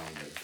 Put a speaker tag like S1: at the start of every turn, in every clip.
S1: sounded.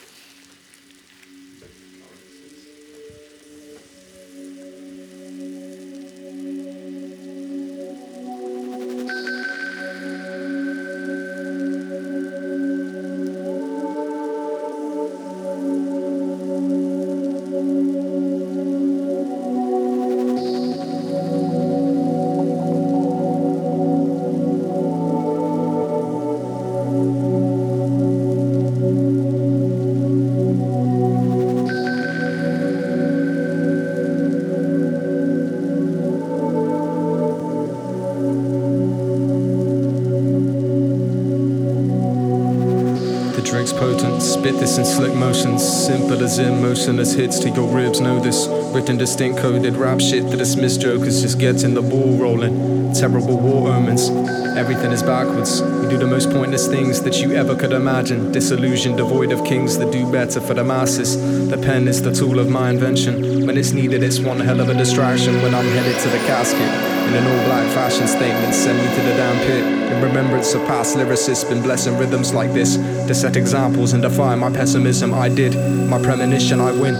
S1: This in slick motions, simple as in motionless hits to your ribs. Know this written, distinct, coded rap shit to dismiss jokers, just getting the ball rolling. Terrible war omens, everything is backwards. We do the most pointless things that you ever could imagine. Disillusion, devoid of kings that do better for the masses. The pen is the tool of my invention. When it's needed, it's one hell of a distraction. When I'm headed to the casket. In an all black fashion statement, send me to the damn pit. In remembrance of past lyricists, been blessing rhythms like this to set examples and defy my pessimism. I did, my premonition, I win.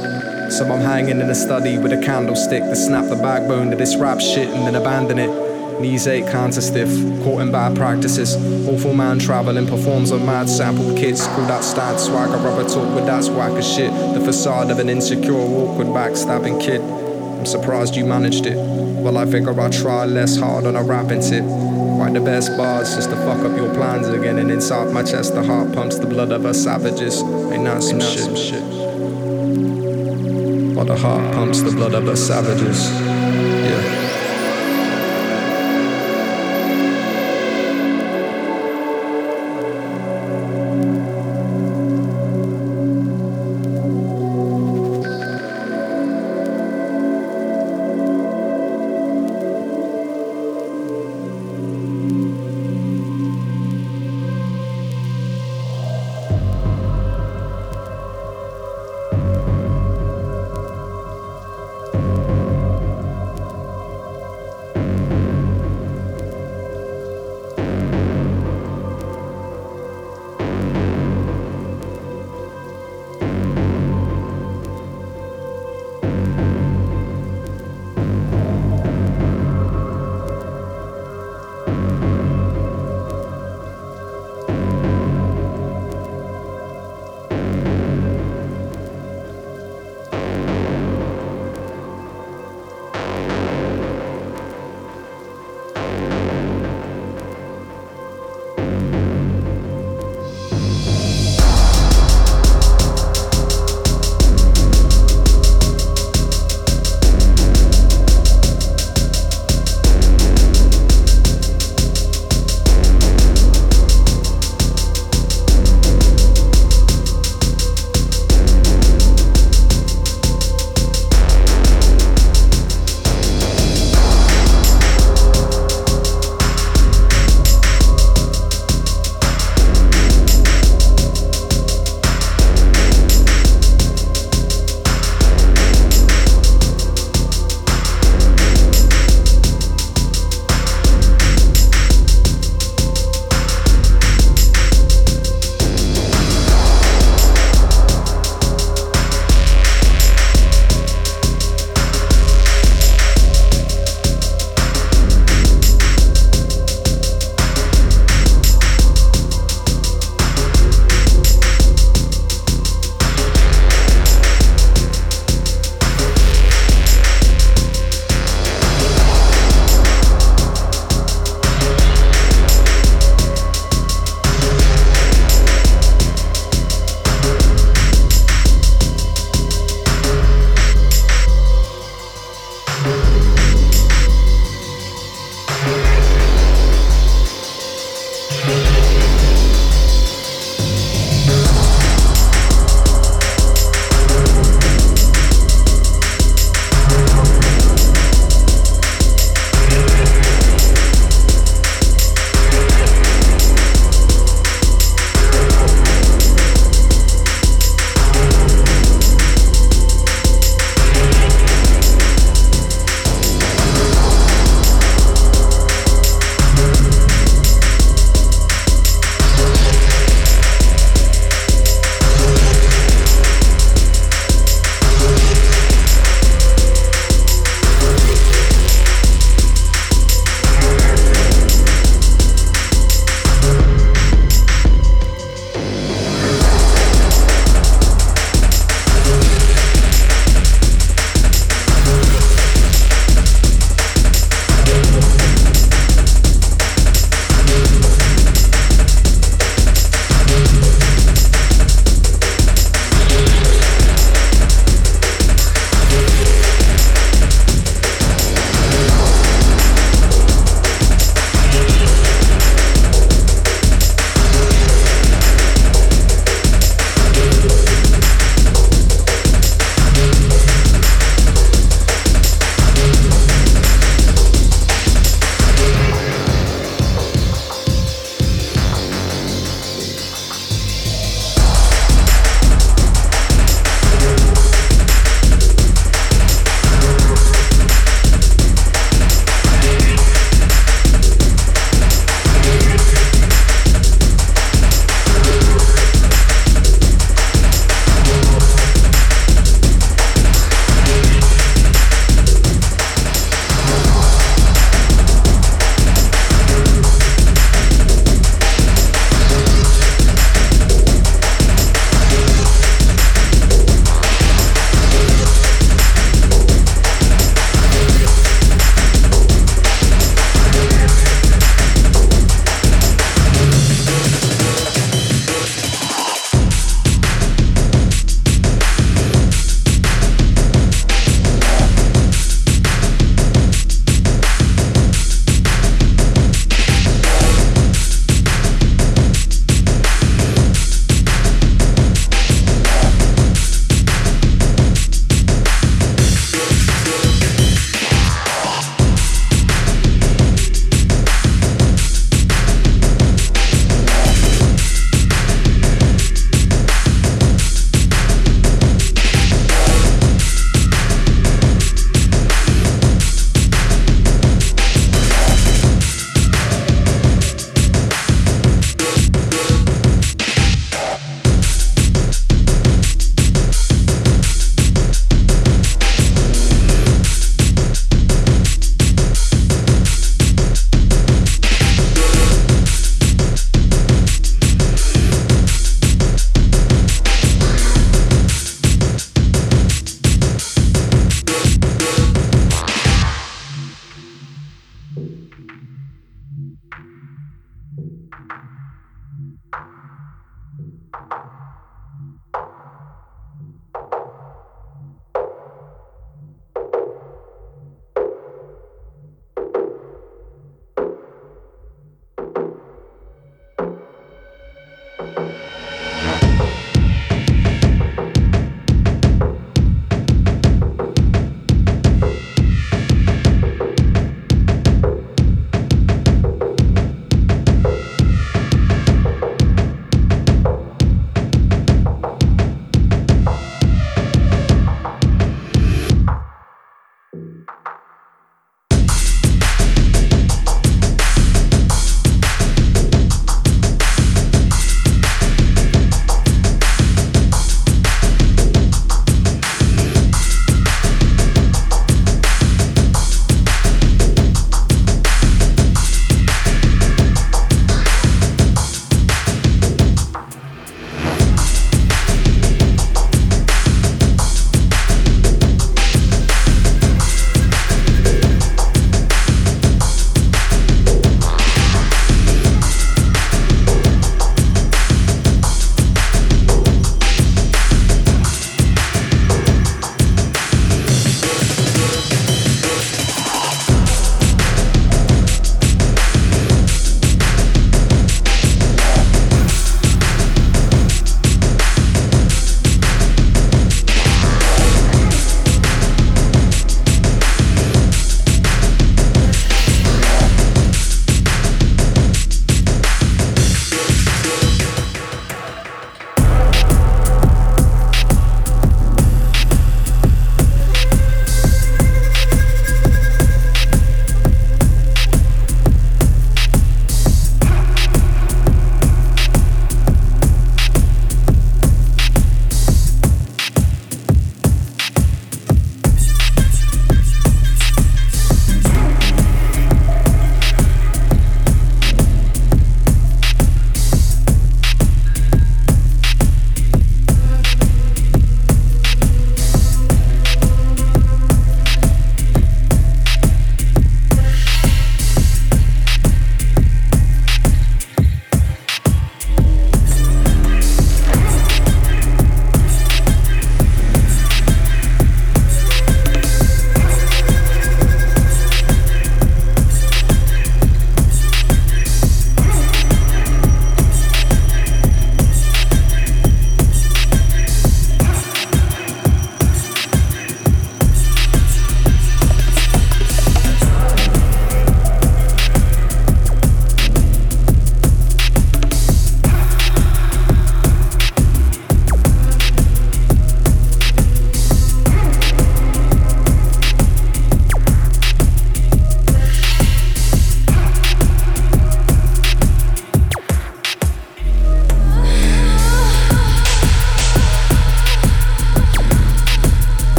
S1: So I'm hanging in a study with a candlestick to snap the backbone to this rap shit and then abandon it. Knees ache, hands are stiff, caught in bad practices. Awful man traveling, performs on mad sampled kits. Call that stad swagger, rubber talk with that's whack as shit. The facade of an insecure, awkward backstabbing kid. I'm surprised you managed it. Well, I figure I'll try less hard on a rapping tip. Write the best bars just to fuck up your plans again. And inside my chest, the heart pumps the blood of us savages. Ain't that some, shit? some shit? While the heart pumps the blood of us savages.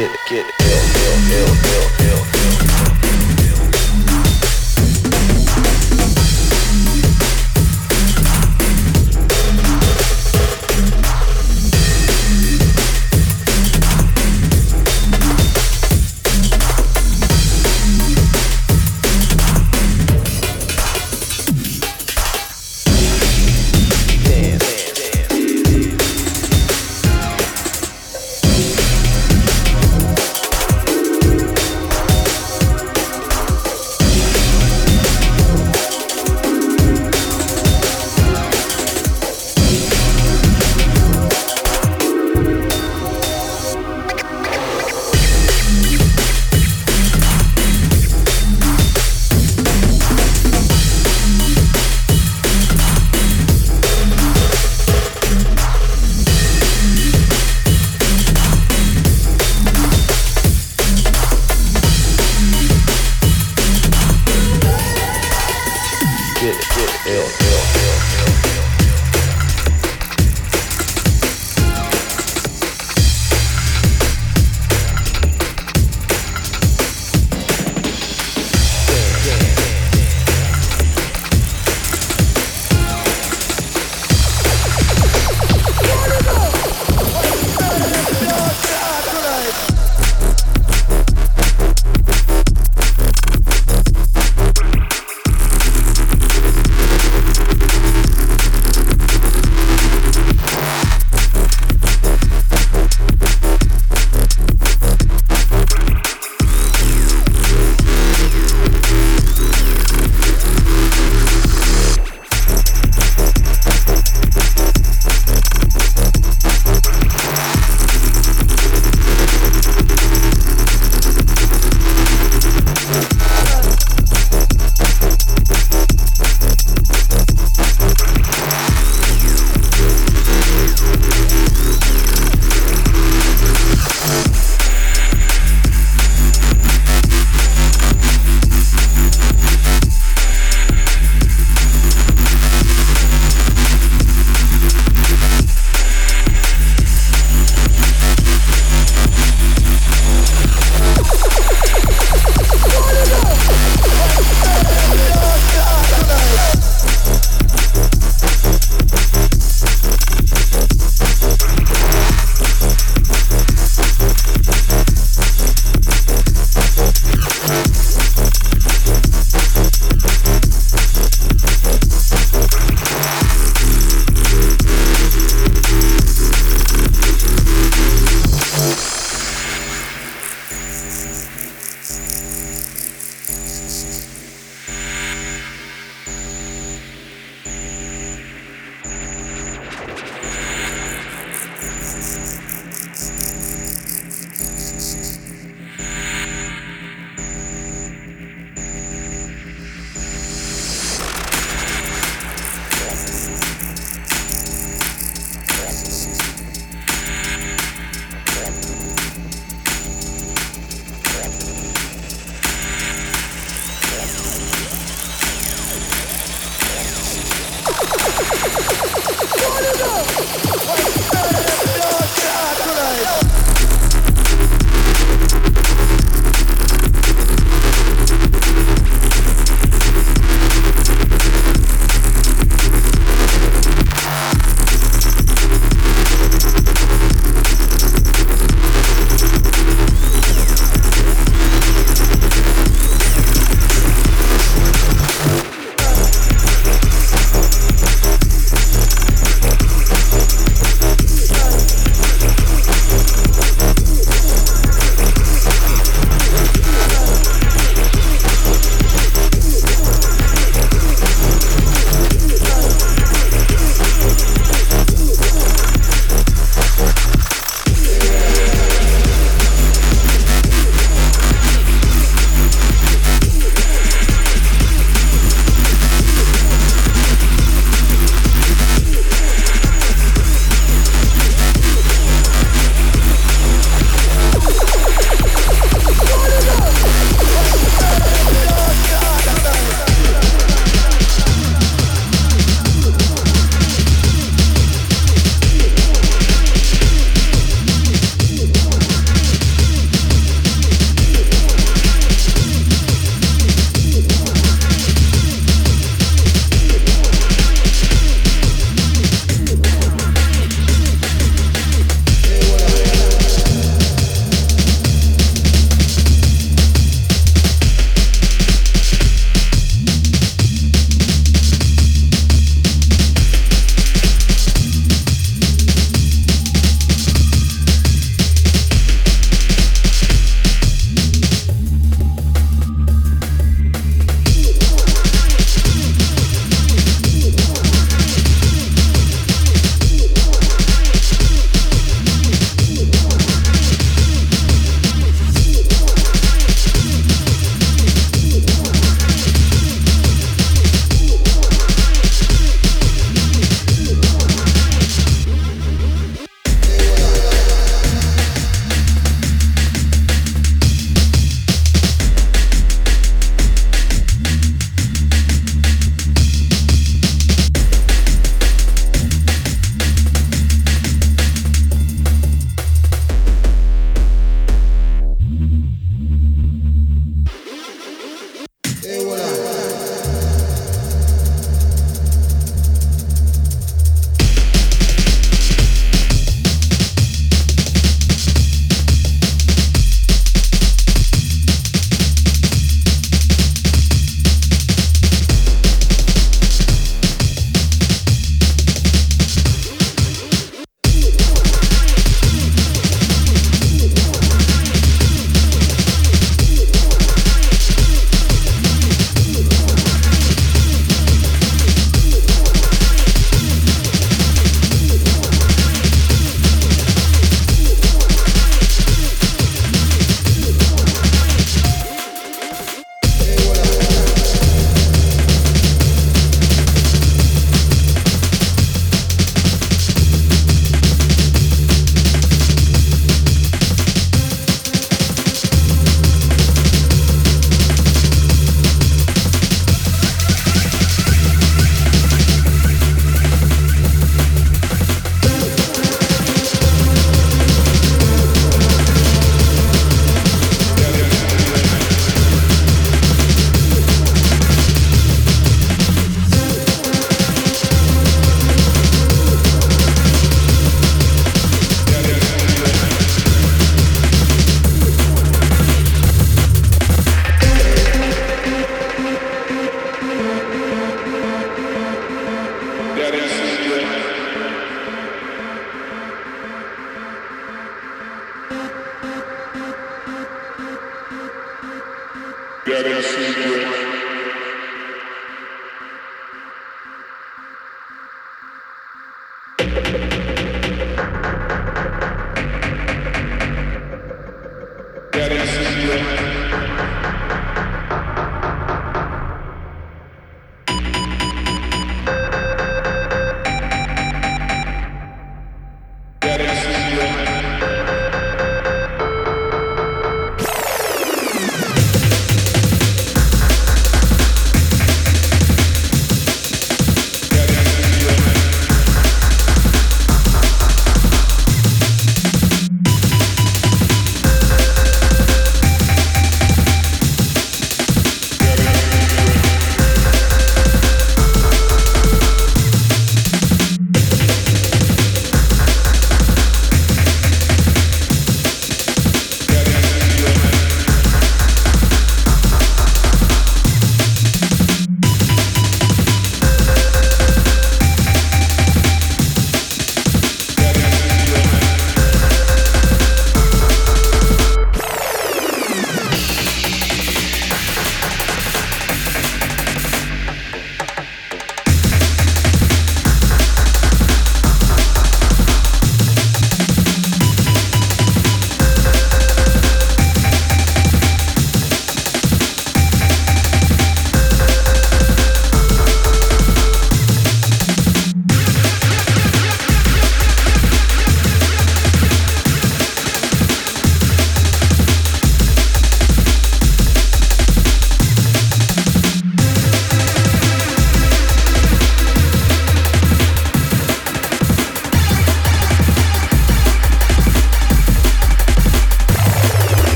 S2: get, get.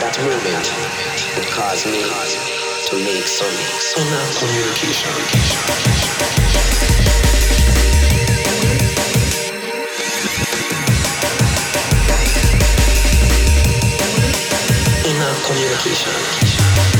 S2: That moment, it caused me to make some communication. Communication.